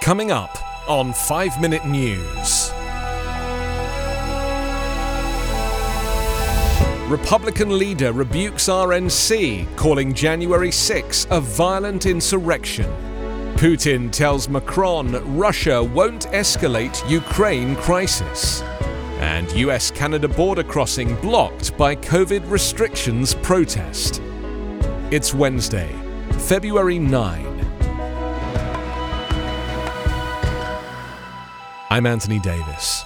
Coming up on 5 Minute News. Republican leader rebukes RNC, calling January 6 a violent insurrection. Putin tells Macron Russia won't escalate Ukraine crisis. And US Canada border crossing blocked by COVID restrictions protest. It's Wednesday, February 9. I'm Anthony Davis.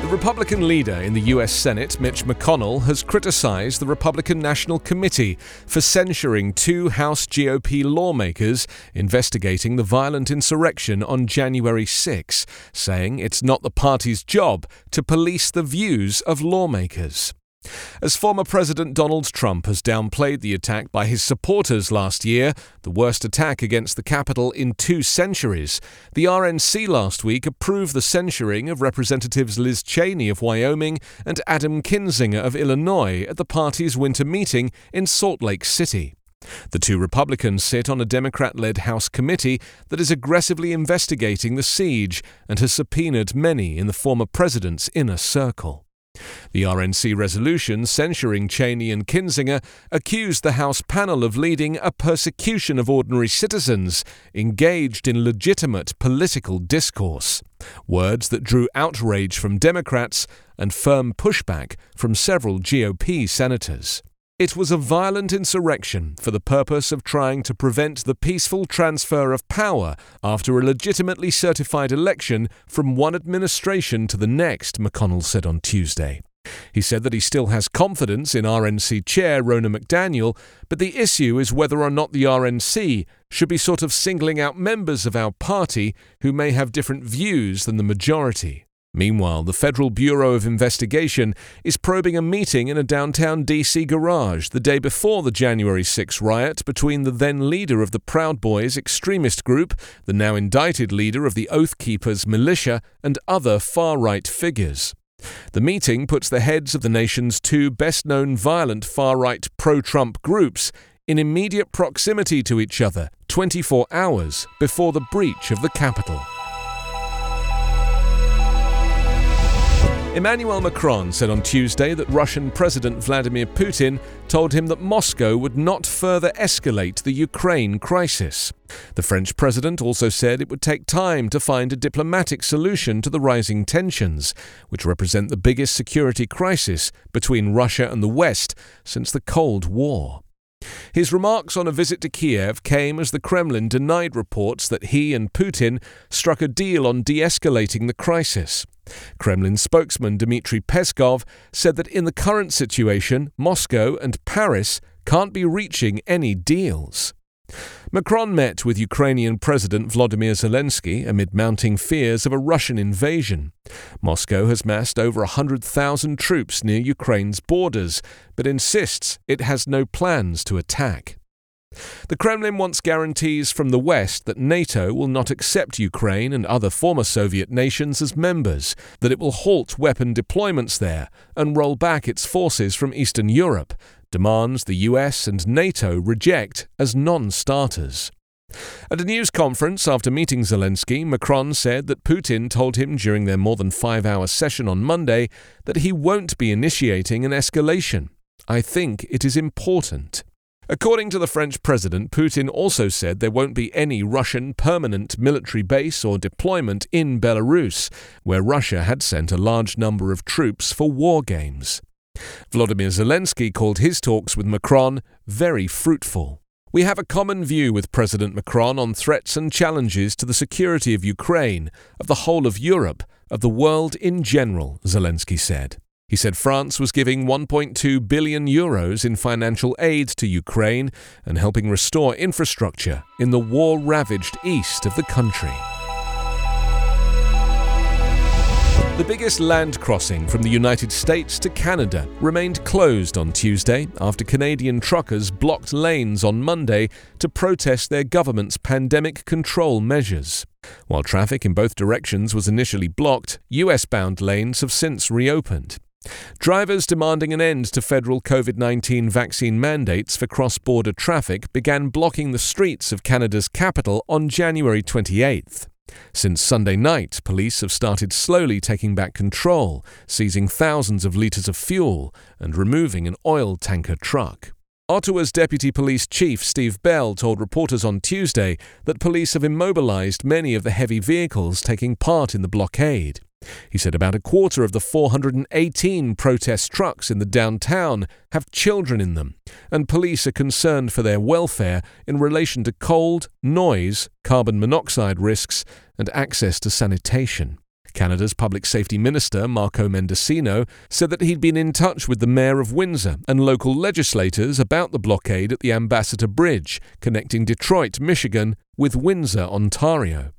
The Republican leader in the US Senate, Mitch McConnell, has criticized the Republican National Committee for censuring two House GOP lawmakers investigating the violent insurrection on January 6, saying it's not the party's job to police the views of lawmakers. As former President Donald Trump has downplayed the attack by his supporters last year, the worst attack against the Capitol in two centuries, the RNC last week approved the censuring of Representatives Liz Cheney of Wyoming and Adam Kinzinger of Illinois at the party's winter meeting in Salt Lake City. The two Republicans sit on a Democrat led House committee that is aggressively investigating the siege and has subpoenaed many in the former president's inner circle. The RNC resolution censuring Cheney and Kinzinger accused the House panel of leading a persecution of ordinary citizens engaged in legitimate political discourse. Words that drew outrage from Democrats and firm pushback from several GOP senators. It was a violent insurrection for the purpose of trying to prevent the peaceful transfer of power after a legitimately certified election from one administration to the next, McConnell said on Tuesday. He said that he still has confidence in RNC chair Ronna McDaniel, but the issue is whether or not the RNC should be sort of singling out members of our party who may have different views than the majority. Meanwhile, the Federal Bureau of Investigation is probing a meeting in a downtown DC garage the day before the January 6 riot between the then leader of the Proud Boys extremist group, the now indicted leader of the Oath Keepers militia, and other far right figures. The meeting puts the heads of the nation's two best known violent far right pro Trump groups in immediate proximity to each other 24 hours before the breach of the Capitol. Emmanuel Macron said on Tuesday that Russian President Vladimir Putin told him that Moscow would not further escalate the Ukraine crisis. The French president also said it would take time to find a diplomatic solution to the rising tensions, which represent the biggest security crisis between Russia and the West since the Cold War. His remarks on a visit to Kiev came as the Kremlin denied reports that he and Putin struck a deal on de escalating the crisis. Kremlin spokesman Dmitry Peskov said that in the current situation, Moscow and Paris can't be reaching any deals. Macron met with Ukrainian President Vladimir Zelensky amid mounting fears of a Russian invasion. Moscow has massed over 100,000 troops near Ukraine's borders, but insists it has no plans to attack. The Kremlin wants guarantees from the West that NATO will not accept Ukraine and other former Soviet nations as members, that it will halt weapon deployments there and roll back its forces from Eastern Europe, demands the US and NATO reject as non starters. At a news conference after meeting Zelensky, Macron said that Putin told him during their more than five hour session on Monday that he won't be initiating an escalation. I think it is important. According to the French president, Putin also said there won't be any Russian permanent military base or deployment in Belarus, where Russia had sent a large number of troops for war games. Vladimir Zelensky called his talks with Macron very fruitful. We have a common view with President Macron on threats and challenges to the security of Ukraine, of the whole of Europe, of the world in general, Zelensky said. He said France was giving 1.2 billion euros in financial aid to Ukraine and helping restore infrastructure in the war ravaged east of the country. The biggest land crossing from the United States to Canada remained closed on Tuesday after Canadian truckers blocked lanes on Monday to protest their government's pandemic control measures. While traffic in both directions was initially blocked, US bound lanes have since reopened. Drivers demanding an end to federal COVID 19 vaccine mandates for cross border traffic began blocking the streets of Canada's capital on January 28th. Since Sunday night, police have started slowly taking back control, seizing thousands of litres of fuel and removing an oil tanker truck. Ottawa's Deputy Police Chief Steve Bell told reporters on Tuesday that police have immobilised many of the heavy vehicles taking part in the blockade. He said about a quarter of the 418 protest trucks in the downtown have children in them, and police are concerned for their welfare in relation to cold, noise, carbon monoxide risks, and access to sanitation. Canada's Public Safety Minister, Marco Mendicino, said that he'd been in touch with the Mayor of Windsor and local legislators about the blockade at the Ambassador Bridge, connecting Detroit, Michigan, with Windsor, Ontario.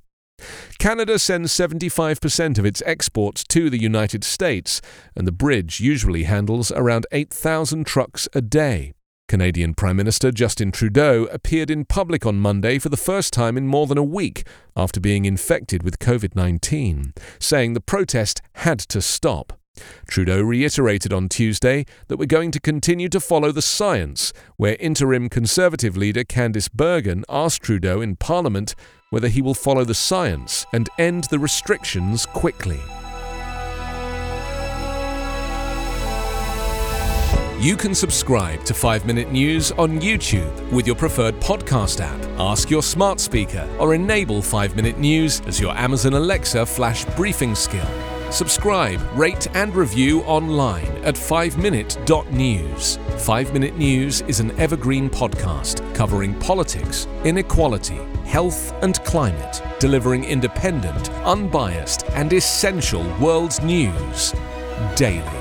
Canada sends 75% of its exports to the United States, and the bridge usually handles around 8,000 trucks a day. Canadian Prime Minister Justin Trudeau appeared in public on Monday for the first time in more than a week after being infected with COVID 19, saying the protest had to stop. Trudeau reiterated on Tuesday that we're going to continue to follow the science, where interim Conservative leader Candice Bergen asked Trudeau in Parliament whether he will follow the science and end the restrictions quickly. You can subscribe to 5 Minute News on YouTube with your preferred podcast app. Ask your smart speaker or enable 5 Minute News as your Amazon Alexa flash briefing skill. Subscribe, rate, and review online at 5minute.news. 5 Minute News is an evergreen podcast covering politics, inequality, health, and climate, delivering independent, unbiased, and essential world news daily.